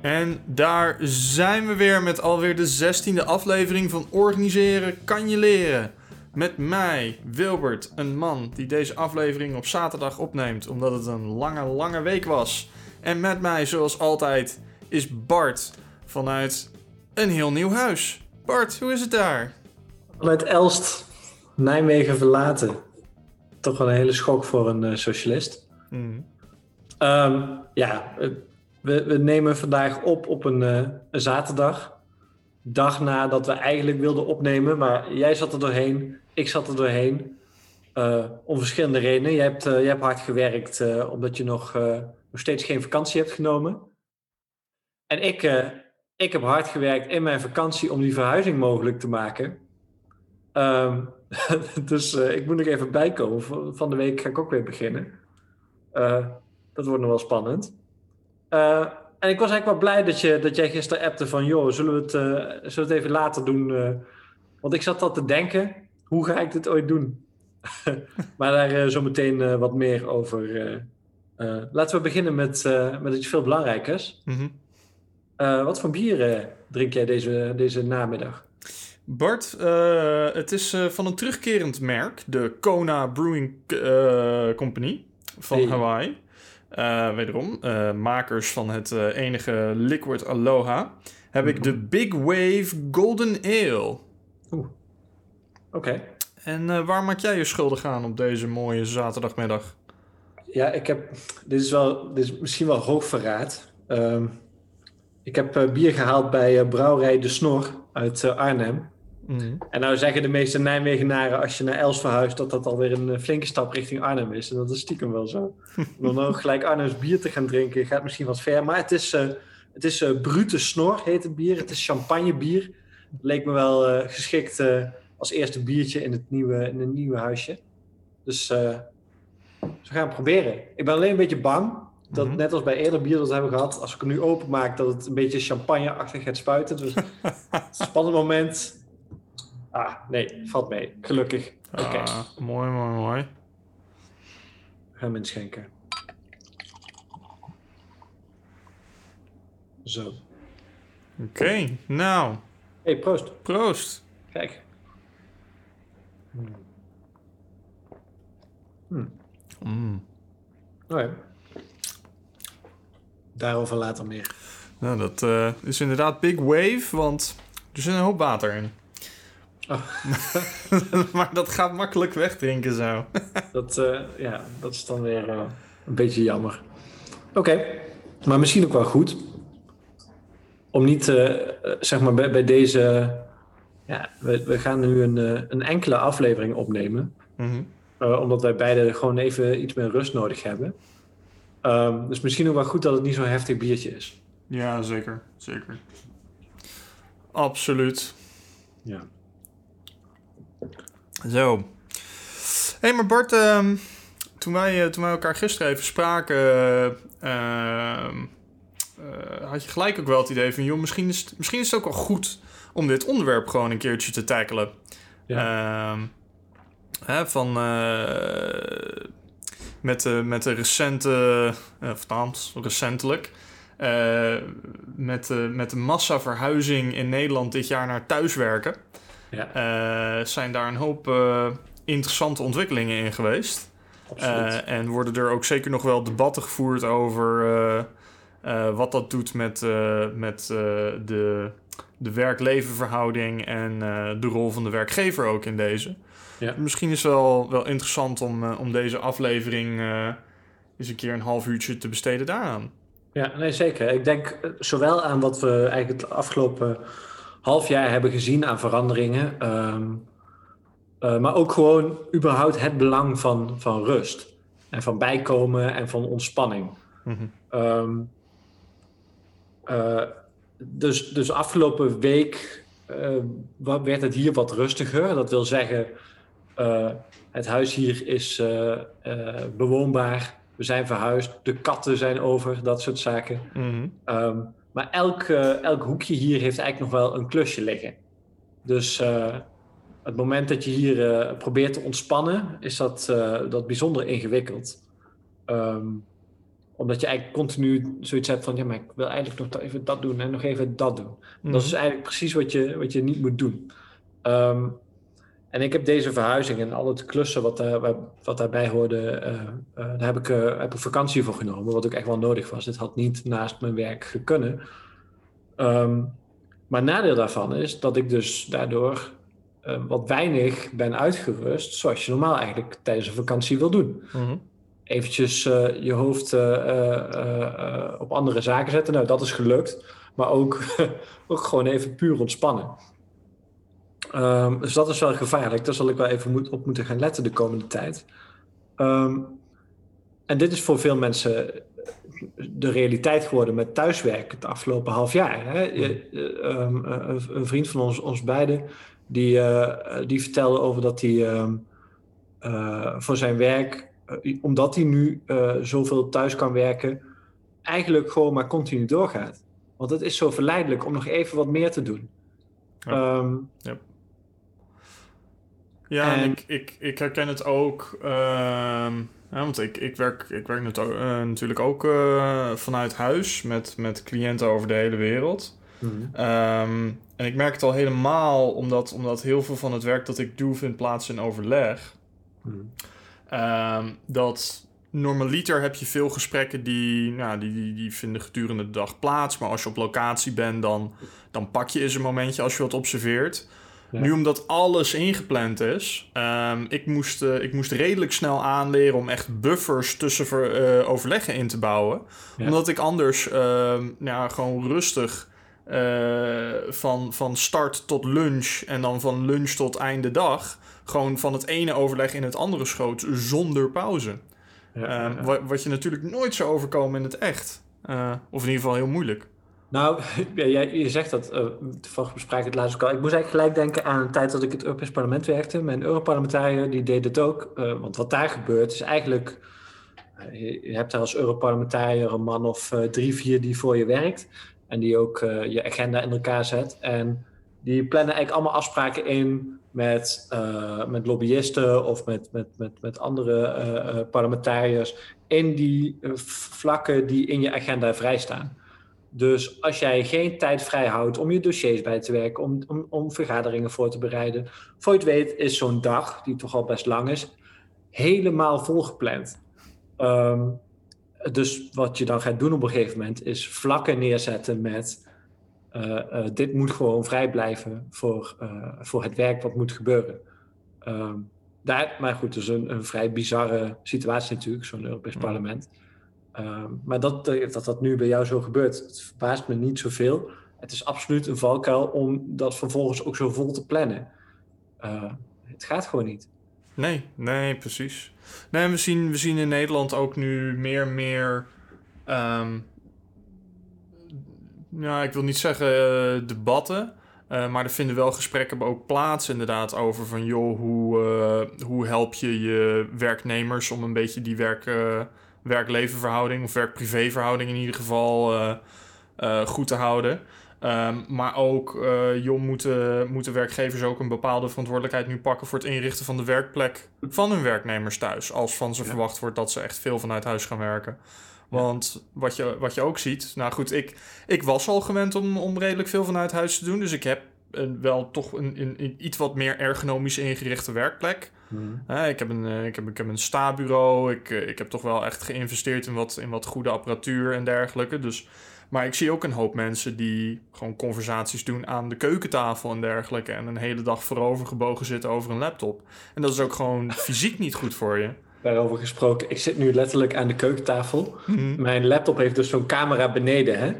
En daar zijn we weer met alweer de zestiende aflevering van Organiseren kan je leren. Met mij, Wilbert, een man die deze aflevering op zaterdag opneemt omdat het een lange, lange week was. En met mij, zoals altijd, is Bart vanuit een heel nieuw huis. Bart, hoe is het daar? Vanuit Elst, Nijmegen verlaten. Toch wel een hele schok voor een eh, socialist. Hmm. Ehm, ja, we, we nemen vandaag op op een, eh, een zaterdag. Dag nadat we eigenlijk wilden opnemen, maar jij zat er doorheen, ik zat er doorheen. Eh, om verschillende redenen. Jij hebt, eh, jij hebt hard gewerkt omdat je nog, nog steeds geen vakantie hebt genomen. En ik, ik heb hard gewerkt in mijn vakantie om die verhuizing mogelijk te maken. Ehm, dus ik moet nog even bijkomen. Van- de week ga ik ook weer beginnen. Dat wordt nog wel spannend. Eh, en ik was eigenlijk wel blij dat, je, dat jij gisteren appte van... joh, zullen we het, eh, zullen we het even later doen? eh? want ik zat al te denken, hoe ga ik dit ooit doen? maar daar zo meteen eh, wat meer over. laten we beginnen met, met iets veel belangrijkers. Mhm. Wat voor bier eh, drink jij deze, deze namiddag? Bart, het is van een terugkerend merk, de Kona Brewing Company van Hey. Hawaii. Eh, wederom, eh, makers van het eh, enige Liquid Aloha, heb ik de Big Wave Golden Ale. Oké. En waar maak jij je schuldig aan op deze mooie zaterdagmiddag? Ja, ik heb. Dit is, wel, dit is misschien wel hoogverraad. Ehm ik heb bier gehaald bij Brouwerij De Snor uit Arnhem. Mhm. En nou zeggen de meeste Nijmegenaren als je naar Els verhuist dat dat alweer een eh, flinke stap richting Arnhem is. En dat is stiekem wel zo. Om dan ook gelijk Arnhems bier te gaan drinken gaat misschien wat ver. Maar het is, eh het is eh, Brute Snor heet het bier. Het is champagne bier. Leek me wel geschikt als eerste biertje in het nieuwe, in het nieuwe huisje. Dus we gaan het proberen. Ik ben alleen een beetje bang dat Mhm. net als bij eerder bier dat we hebben gehad, als ik hem nu openmaak, dat het een beetje champagneachtig gaat spuiten. Dus spannend moment. Ah, nee, valt mee. Gelukkig. Oké, Ah, mooi, mooi, mooi. hem inschenken. Zo. Oké, nou, hey, proost. proost. Kijk. Hmm. Mm. Oh ja. Daarover later meer. Nou, dat eh, is inderdaad Big Wave, want er zit een hoop water in. Oh. maar dat gaat makkelijk wegdrinken zo. Dat, eh, ja, dat is dan weer eh, een beetje jammer. Oké, maar misschien ook wel goed. Om niet, eh, zeg maar, bij, bij deze... Ja, we, we gaan nu een, een enkele aflevering opnemen. Mhm. omdat wij beide gewoon even iets meer rust nodig hebben. Ehm, dus misschien ook wel goed dat het niet zo'n heftig biertje is. Ja, zeker. Zeker. Absoluut. Ja. Zo. Hé, hey, maar Bart, ehm, toen, wij, eh, toen wij elkaar gisteren even spraken, eh, ehm, eh, had je gelijk ook wel het idee van, joh, misschien is, het, misschien is het ook wel goed om dit onderwerp gewoon een keertje te tackelen. Ehm, hè, van, eh, met, de, met de recente, of althans, recentelijk, eh, met, de, met de massaverhuizing in Nederland dit jaar naar thuiswerken, Ja, eh, zijn daar een hoop eh, interessante ontwikkelingen in geweest. Eh, en worden er ook zeker nog wel debatten gevoerd over wat dat doet met, met de, de werk-leven-verhouding en de rol van de werkgever ook in deze. Ja. Misschien is het wel, wel interessant om, om deze aflevering eh, eens een keer een half uurtje te besteden daaraan. Ja, nee, zeker. Ik denk zowel aan wat we eigenlijk het afgelopen half jaar hebben gezien aan veranderingen, ehm, eh, maar ook gewoon überhaupt het belang van, van rust en van bijkomen en van ontspanning. Eh, dus, dus afgelopen week eh, werd het hier wat rustiger. Dat wil zeggen, het huis hier is bewoonbaar. We zijn verhuisd. De katten zijn over, dat soort zaken. Mhm. Ehm, maar elk, eh, elk hoekje hier heeft eigenlijk nog wel een klusje liggen. Dus eh, het moment dat je hier eh, probeert te ontspannen, is dat, dat bijzonder ingewikkeld. Ehm, omdat je eigenlijk continu zoiets hebt van, ja, maar ik wil eigenlijk nog even dat doen en nog even dat doen. Dat is Mhm. eigenlijk precies wat je, wat je niet moet doen. Ehm, en ik heb deze verhuizing en al het klussen wat, daar, waar- wat daarbij hoorde, eh, eh, daar heb ik, eh, heb ik vakantie voor genomen, wat ook echt wel nodig was. Dit had niet naast mijn werk gekunnen. Ehm, maar nadeel daarvan is dat ik dus daardoor eh, wat weinig ben uitgerust, zoals je normaal eigenlijk tijdens een vakantie wil doen Mhm. eventjes eh, je hoofd eh, eh, eh, eh, op andere zaken zetten. Nou, dat is gelukt. Maar ook, ook gewoon even puur ontspannen. Ehm, dus dat is wel gevaarlijk. Daar zal ik wel even moet, op moeten gaan letten de komende tijd. Ehm, en dit is voor veel mensen de realiteit geworden met thuiswerken het afgelopen half jaar. Hè? Je- eh, ehm, eh, een- vriend van ons, ons beiden, die, eh, die vertelde over dat hij eh, voor zijn werk eh, omdat hij nu eh, zoveel thuis kan werken, eigenlijk gewoon maar continu doorgaat. Want het is zo verleidelijk om nog even wat meer te doen. Ja. Ja, en En- ik, ik, ik herken het ook. ehm, ja, want ik, ik werk, ik werk eh, natuurlijk ook eh, vanuit huis met, met cliënten over de hele wereld. Ehm, en ik merk het al helemaal omdat, omdat heel veel van het werk dat ik doe vindt plaats in overleg. Ehm, dat normaliter heb je veel gesprekken die, nou, die, die, die vinden gedurende de dag plaats. Maar als je op locatie bent, dan, dan pak je eens een momentje als je wat observeert. Ja. Nu omdat alles ingepland is, ehm, ik, moest, eh, ik moest redelijk snel aanleren om echt buffers tussen ver- eh, overleggen in te bouwen. Ja. Omdat ik anders ehm, ja, gewoon rustig eh, van, van start tot lunch en dan van lunch tot einde dag... gewoon van het ene overleg in het andere schoot zonder pauze. Ja, Ehm, ja. wa- Wat je natuurlijk nooit zou overkomen in het echt. Of in ieder geval heel moeilijk. Nou, jij- je zegt dat, eh toevallig bespraken het laatst ook al. Ik moest eigenlijk gelijk denken aan de tijd dat ik het Europees Parlement werkte. Mijn Europarlementariër die deed het ook. eh, want wat daar gebeurt is eigenlijk... eh, je, hebt daar als Europarlementariër een man of drie, vier die voor je werkt. En die ook je agenda in elkaar zet. En die plannen eigenlijk allemaal afspraken in met, met lobbyisten of met, met, met, met andere parlementariërs. In die vlakken die in je agenda vrijstaan. Dus als jij geen tijd vrij houdt om je dossiers bij te werken, om, om, om vergaderingen voor te bereiden, voor je het weet is zo'n dag, die toch al best lang is, helemaal volgepland. Ehm, dus wat je dan gaat doen op een gegeven moment, is vlakken neerzetten met eh, eh, dit moet gewoon vrij blijven voor, eh, voor het werk wat moet gebeuren. Ehm, daar, maar goed, dus een, een vrij bizarre situatie natuurlijk, zo'n Europees Mm. parlement. Ehm, maar dat, eh, dat dat nu bij jou zo gebeurt, het verbaast me niet zoveel. Het is absoluut een valkuil om dat vervolgens ook zo vol te plannen. Eh, het gaat gewoon niet. Nee, nee, precies. Nee, we zien, we zien in Nederland ook nu meer en meer. ehm, ja, ik wil niet zeggen eh, debatten. eh, maar er vinden wel gesprekken ook plaats, inderdaad, over van joh, hoe, hoe help je je werknemers om een beetje die werk, werk-levenverhouding of werk-privé-verhouding in ieder geval eh, eh, goed te houden. Ehm, maar ook, eh joh, moeten, moeten werkgevers ook een bepaalde verantwoordelijkheid nu pakken voor het inrichten van de werkplek van hun werknemers thuis. Als van ze Ja. verwacht wordt dat ze echt veel vanuit huis gaan werken. Want wat je, wat je ook ziet, nou goed, ik, ik was al gewend om, om redelijk veel vanuit huis te doen. Dus ik heb een, wel toch een, een, een iets wat meer ergonomisch ingerichte werkplek. Ik, heb een, eh, ik, heb, ik heb een sta-bureau. Ik, eh, ik heb toch wel echt geïnvesteerd in wat, in wat goede apparatuur en dergelijke. Dus, maar ik zie ook een hoop mensen die gewoon conversaties doen aan de keukentafel en dergelijke. En een hele dag voorover gebogen zitten over een laptop. En dat is ook gewoon fysiek niet goed voor je. Daarover gesproken, ik zit nu letterlijk aan de keukentafel. Mhm. Mijn laptop heeft dus zo'n camera beneden, hè?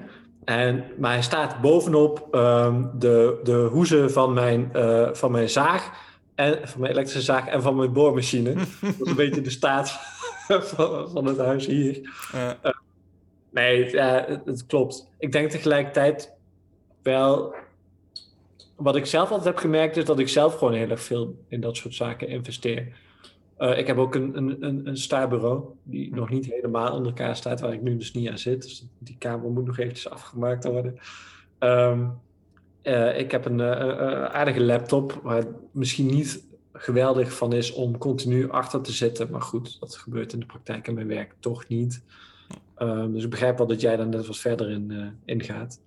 En, maar hij staat bovenop ehm, de, de hoezen van mijn, eh, van mijn zaag, en, van mijn elektrische zaag en van mijn boormachine. dat is een beetje de staat van, van het huis hier. Eh, Nee, het, ja, het, het klopt. Ik denk tegelijkertijd wel. Wat ik zelf altijd heb gemerkt is dat ik zelf gewoon heel erg veel in dat soort zaken investeer. Eh, ik heb ook een, een, een, een staarbureau die nog niet helemaal onder elkaar staat, waar ik nu dus niet aan zit. Dus die kamer moet nog eventjes afgemaakt worden. Ehm, eh, ik heb een eh, aardige laptop waar het misschien niet geweldig van is om continu achter te zitten. Maar goed, dat gebeurt in de praktijk en mijn werk toch niet. Ehm, dus ik begrijp wel dat jij daar net wat verder in, uh, in gaat.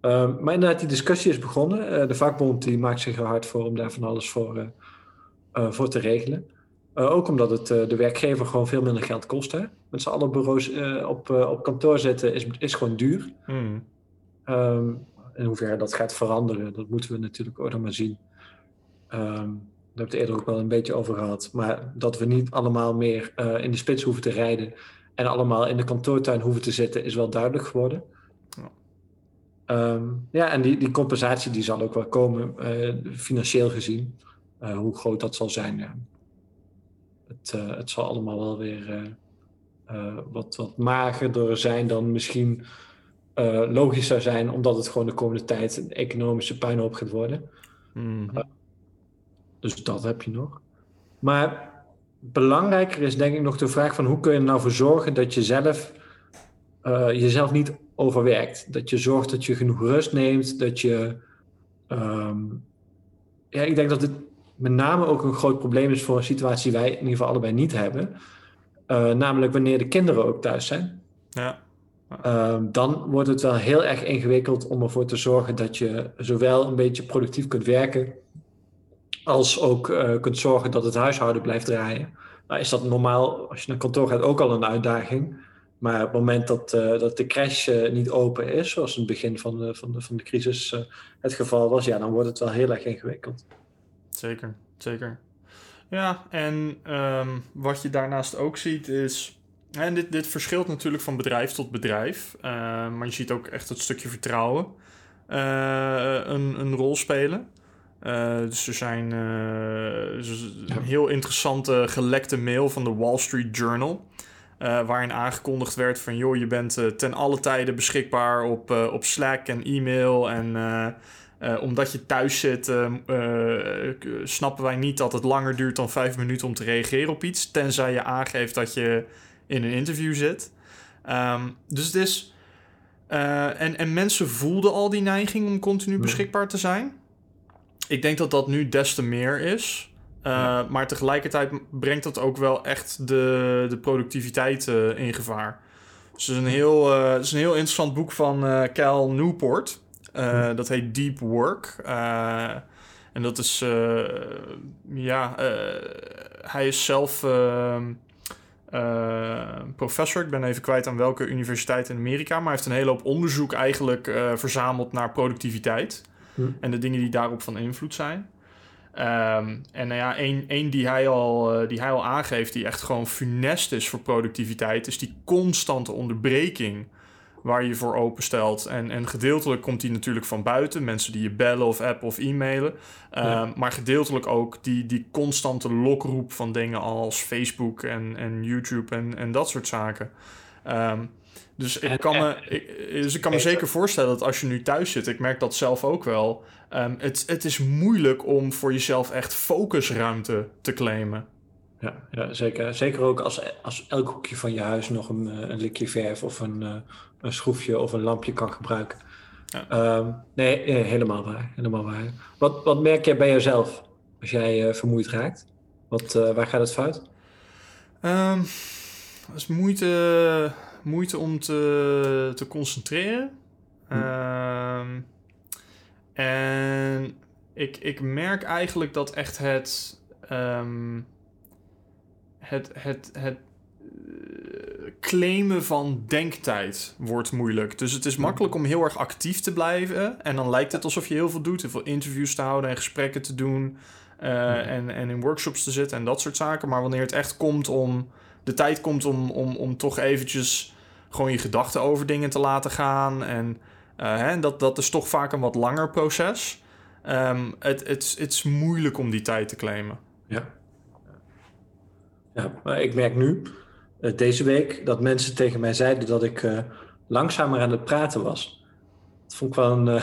Ehm, maar inderdaad, die discussie is begonnen. de vakbond die maakt zich er hard voor om daar van alles voor, voor te regelen. ook omdat het de werkgever gewoon veel minder geld kost. Hè? Met z'n allen bureaus op, op kantoor zetten is, is gewoon duur. Hmm. Um, in hoeverre dat gaat veranderen, dat moeten we natuurlijk ook nog maar zien. Um, daar hebben we het eerder ook wel een beetje over gehad. Maar dat we niet allemaal meer uh, in de spits hoeven te rijden en allemaal in de kantoortuin hoeven te zitten, is wel duidelijk geworden. Ja, um, ja en die, die compensatie die zal ook wel komen, uh, financieel gezien. Uh, hoe groot dat zal zijn. Ja. Het, het zal allemaal wel weer wat, wat magerder zijn dan misschien uh, logisch zou zijn, omdat het gewoon de komende tijd een economische puinhoop gaat worden. Mm. Uh, dus dat heb je nog. Maar belangrijker is denk ik nog de vraag van hoe kun je er nou voor zorgen dat je zelf uh, jezelf niet overwerkt. Dat je zorgt dat je genoeg rust neemt, dat je... Um, ja, ik denk dat dit met name ook een groot probleem is voor een situatie die wij in ieder geval allebei niet hebben. namelijk wanneer de kinderen ook thuis zijn. Ja. Um, dan wordt het wel heel erg ingewikkeld om ervoor te zorgen dat je zowel een beetje productief kunt werken, als ook uh, kunt zorgen dat het huishouden blijft draaien. Nou is dat normaal, als je naar kantoor gaat, ook al een uitdaging. Maar op het moment dat, uh, dat de crash uh, niet open is, zoals in het begin van de, van de, van de crisis het geval was, ja, dan wordt het wel heel erg ingewikkeld. Zeker, zeker. Ja, en um, wat je daarnaast ook ziet is en dit, dit verschilt natuurlijk van bedrijf tot bedrijf. Uh, maar je ziet ook echt het stukje vertrouwen uh, een, een rol spelen. Uh, dus er zijn dus een heel interessante gelekte mail van de Wall Street Journal. waarin aangekondigd werd van... joh, je bent ten alle tijde beschikbaar op, op Slack en e-mail. En omdat je thuis zit... snappen wij niet dat het langer duurt dan vijf minuten om te reageren op iets. Tenzij je aangeeft dat je in een interview zit. Um, dus het is. Uh, en, en mensen voelden al die neiging om continu beschikbaar te zijn. Ik denk dat dat nu des te meer is. Uh, ja. Maar tegelijkertijd brengt dat ook wel echt de, de productiviteit uh, in gevaar. Dus het is een heel, het is een heel interessant boek van Cal Newport. Ja. Dat heet Deep Work. en dat is, ja, hij is zelf ehm, uh, professor. Ik ben even kwijt aan welke universiteit in Amerika. Maar hij heeft een hele hoop onderzoek eigenlijk uh, verzameld naar productiviteit. Hm. En de dingen die daarop van invloed zijn. Um, en nou ja, één, één die, hij al, uh, die hij al aangeeft, die echt gewoon funest is voor productiviteit, is die constante onderbreking waar je voor openstelt. En, en gedeeltelijk komt die natuurlijk van buiten. Mensen die je bellen of appen of e-mailen. Ja. Uh, maar gedeeltelijk ook die, die constante lokroep van dingen als Facebook en, en YouTube en, en dat soort zaken. Um, dus ik kan, me, ik, dus ik kan me zeker voorstellen dat als je nu thuis zit, ik merk dat zelf ook wel. Um, het, het is moeilijk om voor jezelf echt focusruimte te claimen. Ja, ja zeker. Zeker ook als, als elk hoekje van je huis nog een, een likje verf of een, een schroefje of een lampje kan gebruiken. Ja. Um, nee, nee, helemaal waar. Helemaal waar. Wat, wat merk jij bij jezelf als jij uh, vermoeid raakt? Wat, uh, waar gaat het fout? Um, het is moeite, moeite om te, te concentreren. Hm. Um, en ik, ik merk eigenlijk dat echt het, het, het, het claimen van denktijd wordt moeilijk. Dus het is makkelijk om heel erg actief te blijven. En dan lijkt het alsof je heel veel doet. Heel veel interviews te houden en gesprekken te doen. Uh, en, en in workshops te zitten en dat soort zaken. Maar wanneer het echt komt om... De tijd komt om, om, om toch eventjes gewoon je gedachten over dingen te laten gaan. En uh, hè, dat, dat is toch vaak een wat langer proces. Um, het, het, het is moeilijk om die tijd te claimen. Ja. Ja, ik merk nu uh, deze week dat mensen tegen mij zeiden dat ik uh, langzamer aan het praten was. Dat vond ik wel een,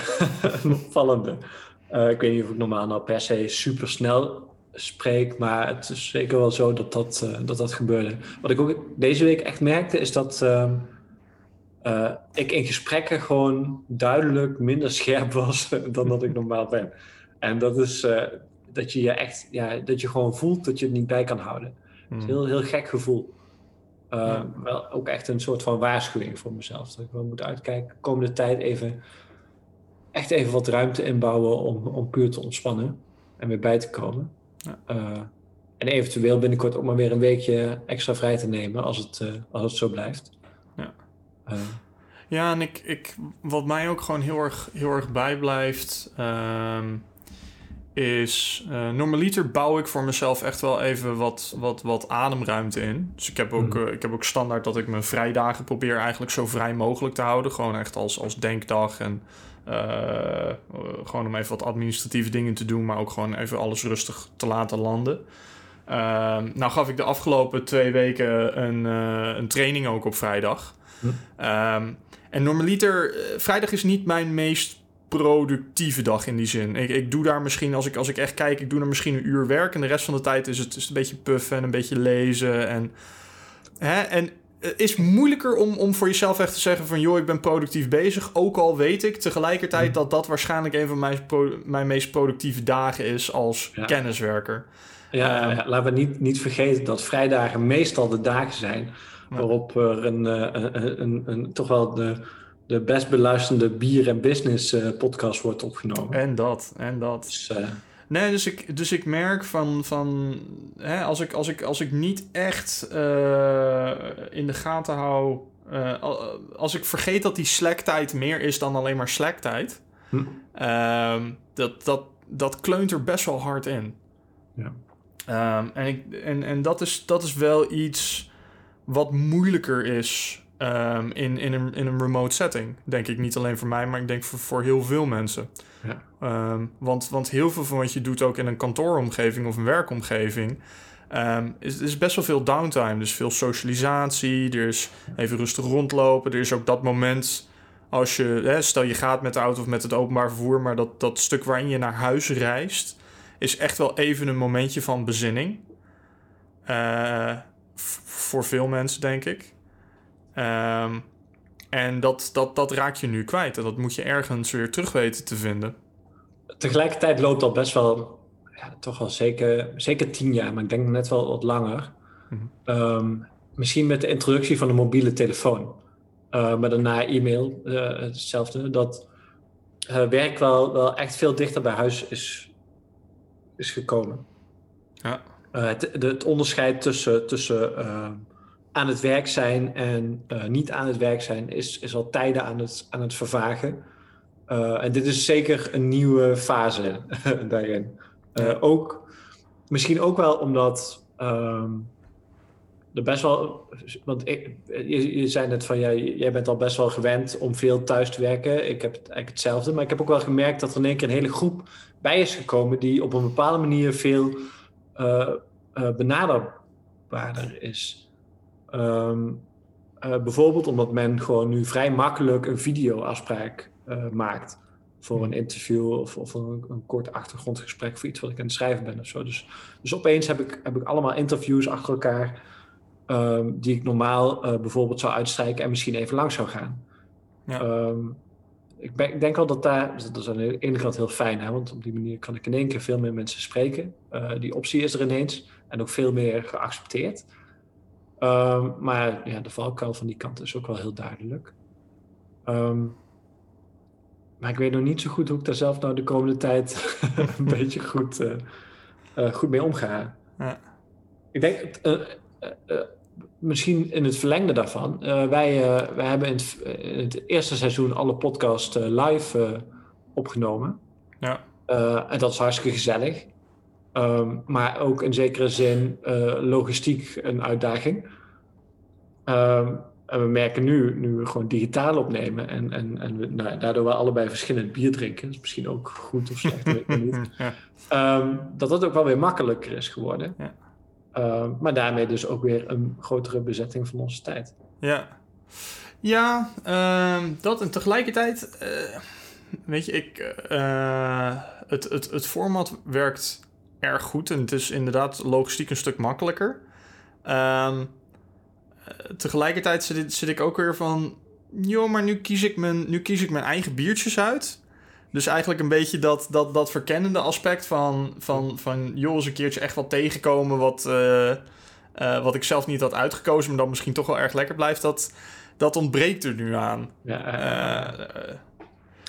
een opvallende. ik weet niet of ik normaal nou per se super snel spreek, maar het is zeker wel zo dat dat, dat, dat gebeurde. Wat ik ook deze week echt merkte is dat ehm, ik in gesprekken gewoon duidelijk minder scherp was dan dat ik normaal ben. En dat is dat je je echt, ja, dat je gewoon voelt dat je het niet bij kan houden. Het is een heel, heel gek gevoel. Uh, Ja. Wel ook echt een soort van waarschuwing voor mezelf. Dat ik wel moet uitkijken. Komende tijd even echt even wat ruimte inbouwen om, om puur te ontspannen en weer bij te komen. Ja. Uh, en eventueel binnenkort ook maar weer een weekje extra vrij te nemen als het, uh, als het zo blijft. Ja. Ja, en ik, ik, wat mij ook gewoon heel erg, heel erg bijblijft, um, is uh, normaliter bouw ik voor mezelf echt wel even wat, wat, wat ademruimte in. Dus ik heb, ook, Mhm. uh, ik heb ook standaard dat ik mijn vrijdagen probeer eigenlijk zo vrij mogelijk te houden. Gewoon echt als, als denkdag en uh, gewoon om even wat administratieve dingen te doen, maar ook gewoon even alles rustig te laten landen. Uh, nou gaf ik de afgelopen twee weken een, een training ook op vrijdag. Hm. Um, en normaliter, vrijdag is niet mijn meest productieve dag in die zin. Ik, ik doe daar misschien, als ik, als ik echt kijk, ik doe er misschien een uur werk. En de rest van de tijd is het, is een beetje puffen en een beetje lezen. En, hè, en het is moeilijker om, om voor jezelf echt te zeggen van... joh, ik ben productief bezig. Ook al weet ik tegelijkertijd dat dat waarschijnlijk... een van mijn, mijn meest productieve dagen is als Ja. kenniswerker. ja, Ehm, ja, laten we niet, niet vergeten dat vrijdagen meestal de dagen zijn waarop er een, uh, een, een, een, toch wel de, de best beluisterde bier- en business uh, podcast wordt opgenomen. En dat, en dat. Dus, uh, Nee, dus ik, dus ik merk van, van hè, als, ik, als, ik, als ik niet echt uh, in de gaten hou. Uh, als ik vergeet dat die Slack-tijd meer is dan alleen maar Slack-tijd. Hm. Uh, dat, dat, dat kleunt er best wel hard in. Ja. Um, en ik, en, en dat, is, dat is wel iets wat moeilijker is um, in, in, een, in een remote setting. Denk ik niet alleen voor mij, maar ik denk voor, voor heel veel mensen. Ja. Um, want, want heel veel van wat je doet ook in een kantooromgeving of een werkomgeving... Um, is, is best wel veel downtime. Dus veel socialisatie, er is even rustig rondlopen. Er is ook dat moment als je... Hè, stel je gaat met de auto of met het openbaar vervoer... maar dat, dat stuk waarin je naar huis reist... is echt wel even een momentje van bezinning. Uh, voor veel mensen, denk ik. Um, en dat, dat, dat raak je nu kwijt. En dat moet je ergens weer terug weten te vinden. Tegelijkertijd loopt dat best wel, ja, toch wel zeker, zeker tien jaar, maar ik denk net wel wat langer. Mhm. Um, misschien met de introductie van de mobiele telefoon. Uh, maar daarna e-mail, uh, hetzelfde. Dat uh, werk wel, wel echt veel dichter bij huis is, is gekomen. Ja. Het, het onderscheid tussen, tussen uh, aan het werk zijn en uh, niet aan het werk zijn is, is al tijden aan het, aan het vervagen. Uh, en dit is zeker een nieuwe fase daarin. Uh, Ja. Ook, misschien ook wel omdat um, er best wel. Want ik, je, je zei net van ja, jij bent al best wel gewend om veel thuis te werken. Ik heb het eigenlijk hetzelfde. Maar ik heb ook wel gemerkt dat er in één keer een hele groep bij is gekomen die op een bepaalde manier veel benaderbaarder is. Um, uh, bijvoorbeeld omdat men gewoon nu vrij makkelijk een videoafspraak uh, maakt voor een interview of, of een, een, kort achtergrondgesprek voor iets wat ik aan het schrijven ben of zo. Dus, dus opeens heb ik, heb ik allemaal interviews achter elkaar um, die ik normaal uh, bijvoorbeeld zou uitstrijken en misschien even lang zou gaan. Ja. Um, ik, ben, ik, denk wel dat daar, dat is aan de ene kant heel fijn, hè, want op die manier kan ik in één keer veel meer mensen spreken. Die optie is er ineens en ook veel meer geaccepteerd. Um, maar ja, de valkuil van die kant is ook wel heel duidelijk. Um, maar ik weet nog niet zo goed hoe ik daar zelf nou de komende tijd een beetje goed, uh, uh, goed mee omga. Ja. Ik denk, uh, misschien in het verlengde daarvan. wij, wij hebben in het, in het, eerste seizoen alle podcasts live opgenomen. Ja. en dat is hartstikke gezellig. Um, maar ook in zekere zin logistiek een uitdaging. Um, en we merken nu, nu we gewoon digitaal opnemen en, en, en we, nou, daardoor we allebei verschillend bier drinken, is misschien ook goed of slecht, weet ik niet, um, dat dat ook wel weer makkelijker is geworden. Ja. Um, maar daarmee dus ook weer een grotere bezetting van onze tijd. Ja, ja um, dat en tegelijkertijd, uh, weet je, ik, uh, het, het, het format werkt erg goed en het is inderdaad logistiek een stuk makkelijker. Um, tegelijkertijd zit, zit, ik ook weer van... joh, maar nu kies, ik mijn, nu kies ik mijn eigen biertjes uit. Dus eigenlijk een beetje dat, dat, dat verkennende aspect van... van, van joh, eens een keertje echt wat tegenkomen wat... Uh, eh, wat ik zelf niet had uitgekozen, maar dan misschien toch wel erg lekker blijft, dat, dat ontbreekt er nu aan. Ja, Eh, eh,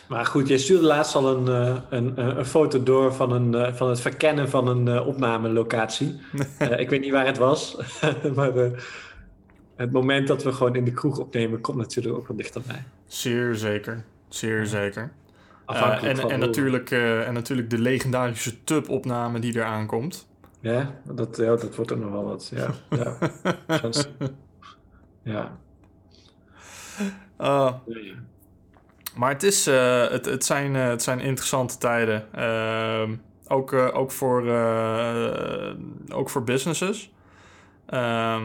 maar goed, je stuurde laatst al een, eh, een, een foto door van, een, eh, van het verkennen van een eh, opnamelocatie. Eh, ik weet niet waar het was, maar eh, het moment dat we gewoon in de kroeg opnemen komt natuurlijk ook wel dichterbij. zeer zeker. Zeer zeker. Eh, en, en, natuurlijk, eh, en natuurlijk de legendarische tub-opname die eraan komt. Ja, dat, ja, dat wordt er nog wel wat. Ja, ja. Ja. Maar het, is, eh, het, het, zijn, eh, het zijn interessante tijden. Ehm, ook, eh, ook, voor, ook voor businesses. Ehm,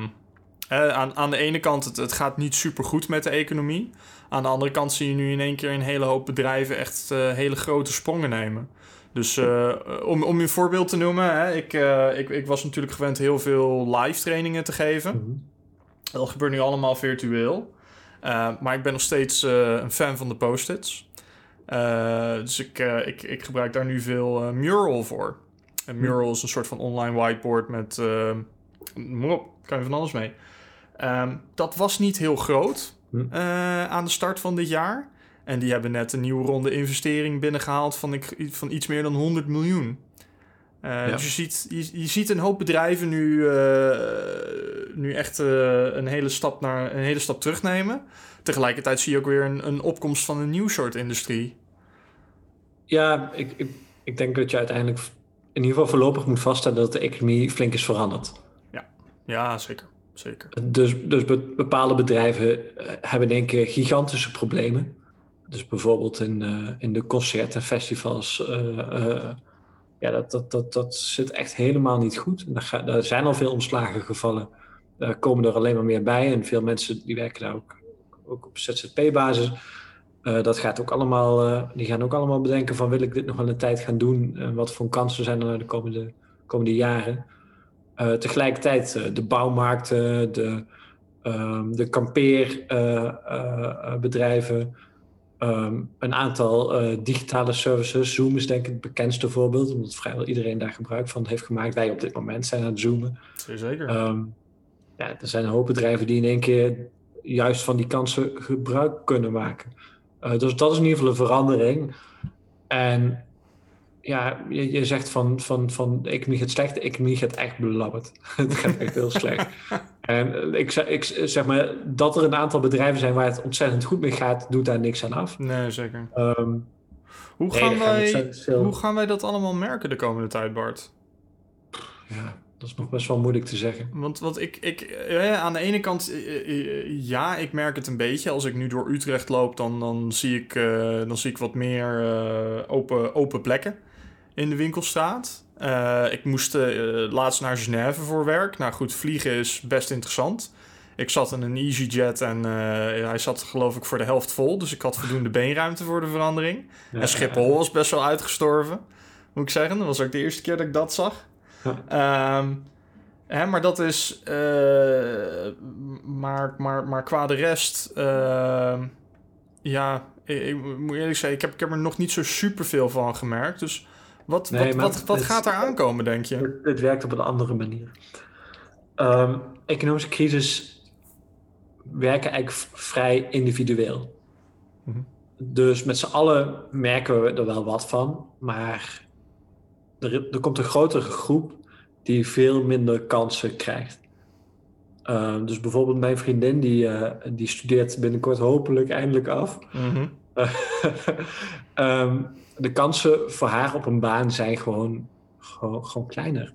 eh, aan, aan de ene kant, het, het gaat niet super goed met de economie. Aan de andere kant zie je nu in één keer een hele hoop bedrijven echt hele grote sprongen nemen. Dus om, om een voorbeeld te noemen, hè, ik, ik, ik was natuurlijk gewend heel veel live trainingen te geven. Mhm. Dat gebeurt nu allemaal virtueel. Uh, maar ik ben nog steeds uh, een fan van de post-its. Uh, dus ik, ik, ik gebruik daar nu veel Mural voor. En Mural is een soort van online whiteboard met... uh, op, kan je van alles mee. Um, dat was niet heel groot uh, aan de start van dit jaar. En die hebben net een nieuwe ronde investering binnengehaald van, ik, van iets meer dan 100 miljoen. Uh, ja. Dus je ziet, je, je, ziet een hoop bedrijven nu, uh, nu echt uh, een, hele stap naar, een hele stap terugnemen. Tegelijkertijd zie je ook weer een, een opkomst van een nieuw soort industrie. Ja, ik, ik, ik denk dat je uiteindelijk in ieder geval voorlopig moet vaststellen dat de economie flink is veranderd. Ja, ja zeker. zeker. Dus, dus bepaalde bedrijven eh, hebben denk ik gigantische problemen. Dus bijvoorbeeld in, in de concerten, festivals. Ja, dat, dat, dat, dat zit echt helemaal niet goed. En daar, zijn al veel omslagen gevallen. Daar komen er alleen maar meer bij. En veel mensen die werken daar ook, ook op ZZP-basis. Uh, dat gaat ook allemaal, uh, die gaan ook allemaal bedenken van wil ik dit nog wel een tijd gaan doen? En wat voor kansen zijn er de komende, komende jaren? Uh, tegelijkertijd de bouwmarkten, de, de kampeerbedrijven, um, een aantal digitale services. Zoom is denk ik het bekendste voorbeeld, omdat vrijwel iedereen daar gebruik van heeft gemaakt. Wij op dit moment zijn aan het zoomen. Zeker. Um, ja, er zijn een hoop bedrijven die in één keer juist van die kansen gebruik kunnen maken. Uh, dus dat is in ieder geval een verandering. En ja, je, je zegt van, van, van de economie gaat slecht, de economie gaat echt belabberd. het gaat echt heel slecht. En ik, ik zeg maar, dat er een aantal bedrijven zijn waar het ontzettend goed mee gaat, doet daar niks aan af. Nee, zeker. Um, hoe, gaan nee, wij, veel... hoe gaan wij dat allemaal merken de komende tijd, Bart? Ja, dat is nog best wel moeilijk te zeggen. Want, want ik, ik eh, aan de ene kant, eh, ja, ik merk het een beetje. Als ik nu door Utrecht loop, dan, dan, zie, ik, uh, dan zie ik wat meer uh, open, open plekken in de winkelstraat. Uh, ik moest laatst naar Genève voor werk. Nou goed, vliegen is best interessant. Ik zat in een EasyJet en hij zat geloof ik voor de helft vol. Dus ik had voldoende beenruimte voor de verandering. Ja, en Schiphol was best wel uitgestorven, moet ik zeggen. Dat was ook de eerste keer dat ik dat zag. Um, hè, maar dat is. Uh, maar, maar, maar qua de rest. Uh, ja, ik, ik, moet eerlijk zeggen, ik heb, ik heb er nog niet zo super veel van gemerkt. Dus wat, nee, wat, wat, wat het, gaat er aankomen, denk je? Het, het, werkt op een andere manier. Um, economische crisis werken eigenlijk vrij individueel. Mm -hmm. Dus met z'n allen merken we er wel wat van, maar er, er, komt een grotere groep die veel minder kansen krijgt. Uh, dus bijvoorbeeld mijn vriendin, die, uh, die studeert binnenkort hopelijk eindelijk af. Mm -hmm. um, de kansen voor haar op een baan zijn gewoon, gewoon, gewoon kleiner.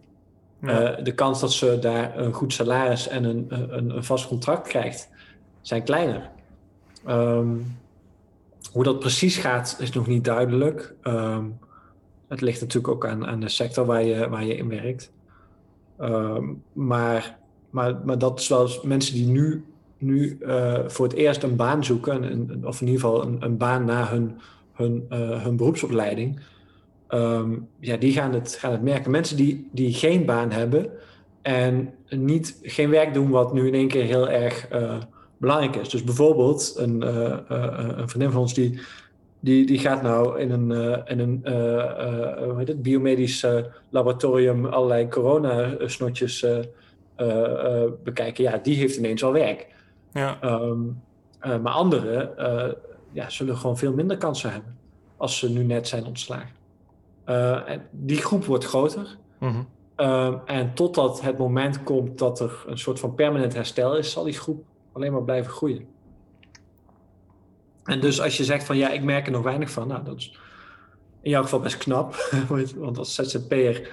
Ja. Uh, de kans dat ze daar een goed salaris en een, een, een vast contract krijgt, zijn kleiner. Um, hoe dat precies gaat, is nog niet duidelijk. Um, het ligt natuurlijk ook aan, aan de sector waar je, waar je in werkt. Um, maar, maar, maar dat is wel mensen die nu, nu uh, voor het eerst een baan zoeken, een, of in ieder geval een, een baan na hun, hun, uh, hun beroepsopleiding, um, ja, die gaan het, gaan het merken. Mensen die, die geen baan hebben en niet, geen werk doen wat nu in één keer heel erg uh, belangrijk is. Dus bijvoorbeeld een, een vriendin van ons die die, die gaat nou in een, in een hoe heet het, biomedisch laboratorium allerlei coronasnotjes eh, eh, bekijken, ja, die heeft ineens al werk. Ja, Ehm, eh, maar anderen eh, ja, zullen gewoon veel minder kansen hebben als ze nu net zijn ontslagen. Eh, en die groep wordt groter. mhm. Ehm, en totdat het moment komt dat er een soort van permanent herstel is, zal die groep alleen maar blijven groeien. En dus als je zegt van ja, ik merk er nog weinig van, nou dat is in jouw geval best knap. Want als ZZP'er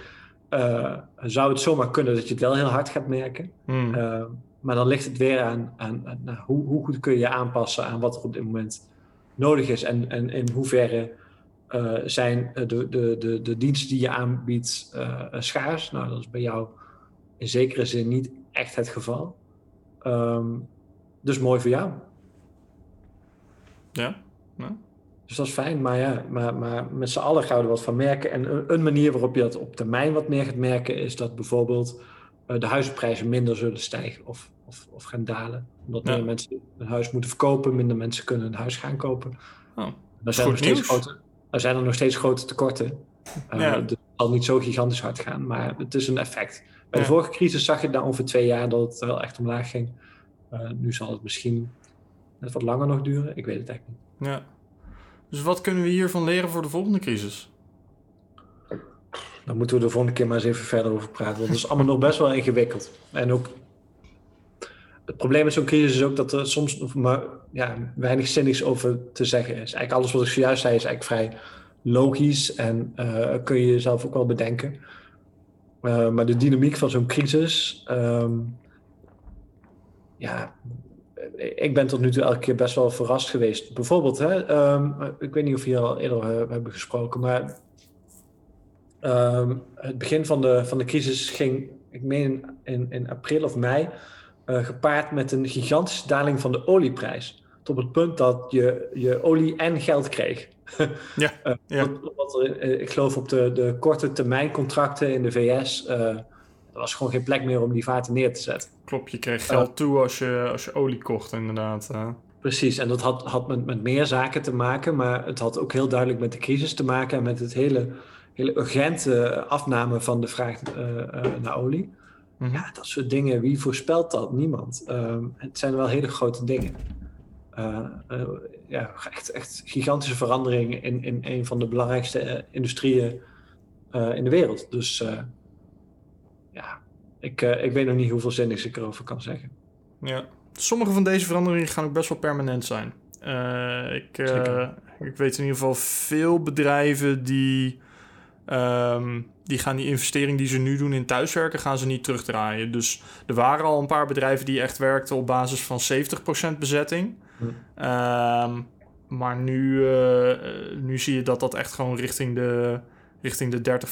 eh zou het zomaar kunnen dat je het wel heel hard gaat merken. Mm. Uh, maar dan ligt het weer aan, aan, aan nou, hoe, hoe goed kun je je aanpassen aan wat er op dit moment nodig is. En, en in hoeverre uh, zijn de, de, de, de diensten die je aanbiedt uh, schaars. Nou, dat is bij jou in zekere zin niet echt het geval. Um, dus mooi voor jou. Ja. ja. Dus dat is fijn, maar ja, maar, maar met z'n allen gaan we er wat van merken. En een, een manier waarop je dat op termijn wat meer gaat merken, is dat bijvoorbeeld de huizenprijzen minder zullen stijgen of, of, of gaan dalen. Omdat ja. meer mensen een huis moeten verkopen, minder mensen kunnen een huis gaan kopen. Oh, er, zijn nog steeds grote, er zijn er nog steeds grote tekorten. Uh, ja. Dus het zal niet zo gigantisch hard gaan, maar het is een effect. Bij de vorige crisis zag je na ongeveer twee jaar dat het wel echt omlaag ging. Uh, nu zal het misschien net wat langer nog duren. Ik weet het eigenlijk niet. Ja. Dus wat kunnen we hiervan leren voor de volgende crisis? Dan moeten we de volgende keer maar eens even verder over praten. Want het is allemaal nog best wel ingewikkeld. En ook het probleem met zo'n crisis is ook dat er soms maar ja, weinig zinnigs over te zeggen is. Eigenlijk alles wat ik zojuist zei is eigenlijk vrij logisch en uh, kun je jezelf ook wel bedenken. Uh, maar de dynamiek van zo'n crisis, um, ja, ik ben tot nu toe elke keer best wel verrast geweest. Bijvoorbeeld, hè, um, ik weet niet of we hier al eerder uh, hebben gesproken, maar um, het begin van de, van de crisis ging, ik meen in, in april of mei, uh, gepaard met een gigantische daling van de olieprijs. Tot het punt dat je, je olie en geld kreeg. ja, uh, ja. Wat er, ik geloof op de, de korte termijn contracten in de VS, er was gewoon geen plek meer om die vaten neer te zetten. Klopt, je kreeg geld toe als je, als je olie kocht, inderdaad. Precies, en dat had, had met, met meer zaken te maken, maar het had ook heel duidelijk met de crisis te maken en met het hele, hele urgente afname van de vraag naar olie. Mhm. Ja, dat soort dingen, wie voorspelt dat? Niemand. Um, het zijn wel hele grote dingen. Uh, uh, ja, echt, echt gigantische veranderingen in, in een van de belangrijkste uh, industrieën in de wereld. Dus ja, ik, ik weet nog niet hoeveel zinnigs ik erover kan zeggen. Ja, sommige van deze veranderingen gaan ook best wel permanent zijn. ik, ik weet in ieder geval veel bedrijven die Um, die gaan die investering die ze nu doen in thuiswerken, gaan ze niet terugdraaien. Dus er waren al een paar bedrijven die echt werkten op basis van 70% bezetting. Hm. Um, maar nu, uh, nu zie je dat dat echt gewoon richting de, richting de 30,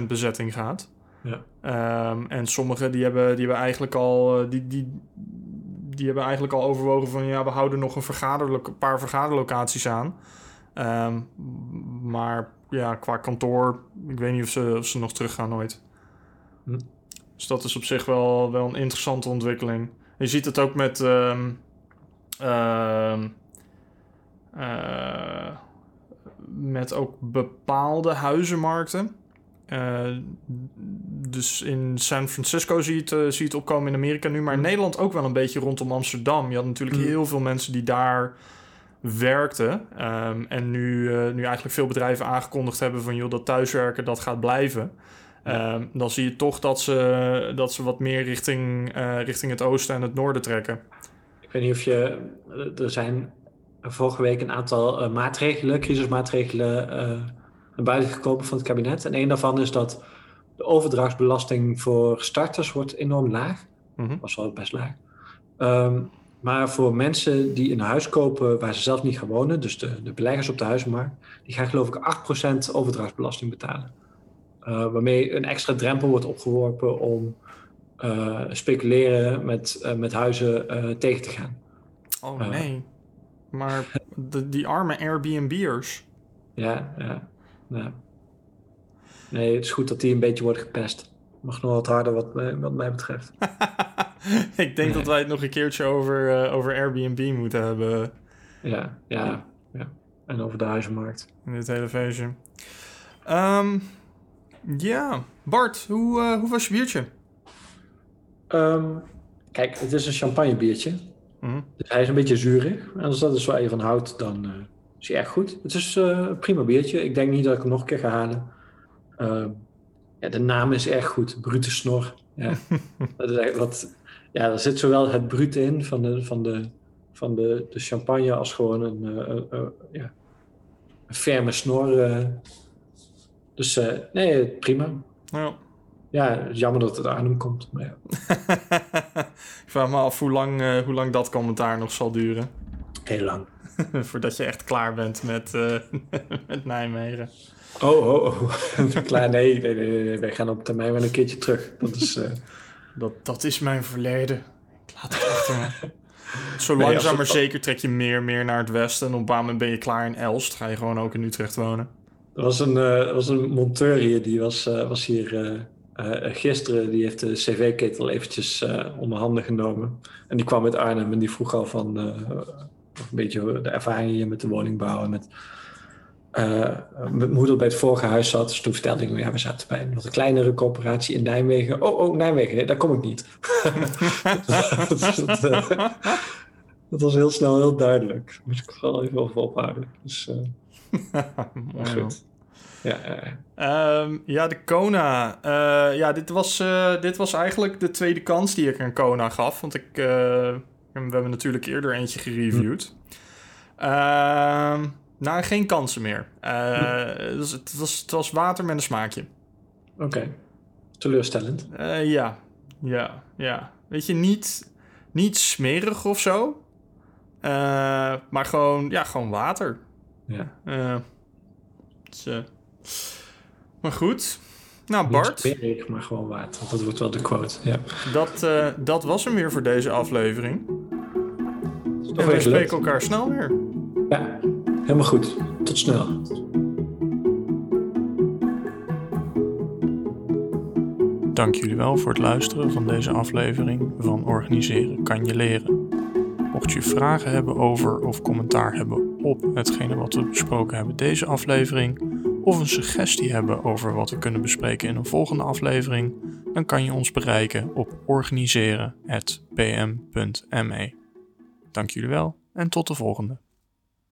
40% bezetting gaat. Ja. Um, en sommigen die hebben, die hebben eigenlijk al... uh, Die, die, die hebben eigenlijk al overwogen van... ja, we houden nog een, vergaderlo- een paar vergaderlocaties aan. Um, maar ja, qua kantoor, ik weet niet of ze, of ze nog teruggaan ooit. Hm. Dus dat is op zich wel, wel een interessante ontwikkeling. Je ziet het ook met... Um, uh, uh, met ook bepaalde huizenmarkten. Uh, dus in San Francisco zie je, het, uh, zie je het opkomen in Amerika nu, maar in Nederland ook wel een beetje rondom Amsterdam. Je had natuurlijk Mm. heel veel mensen die daar werkten. Um, en nu, uh, nu eigenlijk veel bedrijven aangekondigd hebben van joh, dat thuiswerken dat gaat blijven. Um, dan zie je toch dat ze, dat ze wat meer richting, uh, richting het oosten en het noorden trekken. Ik weet niet of je. Er zijn vorige week een aantal uh, maatregelen, crisismaatregelen, naar buiten gekomen van het kabinet. En een daarvan is dat de overdrachtsbelasting voor starters wordt enorm laag. Mm-hmm. Was wel best laag. Um, maar voor mensen die een huis kopen waar ze zelf niet gaan wonen, dus de, de beleggers op de huizenmarkt, die gaan geloof ik 8% overdrachtsbelasting betalen. Uh, waarmee een extra drempel wordt opgeworpen om uh, speculeren met, uh, met huizen tegen te gaan. Oh nee. maar de, die arme Airbnb'ers. Ja, ja, ja. Nee, het is goed dat die een beetje worden gepest. Mag nog wat harder wat, wat mij betreft. ik denk nee. dat wij het nog een keertje over, uh, over Airbnb moeten hebben. Ja, ja, ja. En over de huizenmarkt. In dit hele feestje. Um, ja, Bart, hoe, uh, hoe was je biertje? Ehm, kijk, het is een champagne biertje. Mhm. Dus hij is een beetje zuurig. En als dat is waar je van houdt, dan eh, is hij echt goed. Het is eh, een prima biertje. Ik denk niet dat ik hem nog een keer ga halen. Ehm, ja, de naam is erg goed. Brute snor. Ja. dat is echt wat, ja, er zit zowel het brute in van de, van de, van de, de champagne als gewoon een, eh, ja, een ferme snor. dus nee, prima. Ja. Ja, jammer dat het Arnhem komt. Maar ja, ik vraag me af hoe lang, hoe lang dat commentaar nog zal duren. heel lang. Voordat je echt klaar bent met, met Nijmegen. Oh, oh, oh. Klaar, nee, nee, nee, nee, wij gaan op termijn wel een keertje terug. Dat is, Dat, dat is mijn verleden. Ik laat het achter me. Zo Nee, langzaam het- maar zeker trek je meer meer naar het westen. En op een bepaald moment ben je klaar in Elst. Ga je gewoon ook in Utrecht wonen. er was een, eh, was een monteur hier, die was, eh, was hier eh, gisteren. Die heeft de cv-ketel eventjes eh, onder handen genomen. En die kwam uit Arnhem en die vroeg al van eh, een beetje de ervaring hier met de woningbouw. En met, eh, met moeder bij het vorige huis zat. Dus toen vertelde ik hem, ja, we zaten bij een wat kleinere corporatie in Nijmegen. Oh, oh, Nijmegen, nee, daar kom ik niet. dat, dat, eh, dat was heel snel heel duidelijk. Daar moest ik vooral even over ophouden. Dus, eh, Mooi, goed. Ja, ja, ja. Ehm, ja, de Kona. Ja, dit was, dit was eigenlijk de tweede kans die ik aan Kona gaf. Want ik, we hebben natuurlijk eerder eentje gereviewd. Ehm, nou, geen kansen meer. Dus het, was, het was water met een smaakje. Oké. Teleurstellend. Eh, ja, ja, ja. Weet je, niet, niet smerig of zo. Eh, maar gewoon, ja, gewoon water. Ja. Dus, maar goed. Nou, Niet Bart, smerig, maar gewoon water. Dat wordt wel de quote. Ja. dat, dat was hem weer voor deze aflevering. En we spreken elkaar snel weer. Ja, helemaal goed. Tot snel. Dank jullie wel voor het luisteren van deze aflevering van Organiseren kan je leren. Mocht je vragen hebben over of commentaar hebben op hetgene wat we besproken hebben deze aflevering, of een suggestie hebben over wat we kunnen bespreken in een volgende aflevering, dan kan je ons bereiken op organiseren.pm.me. Dank jullie wel en tot de volgende.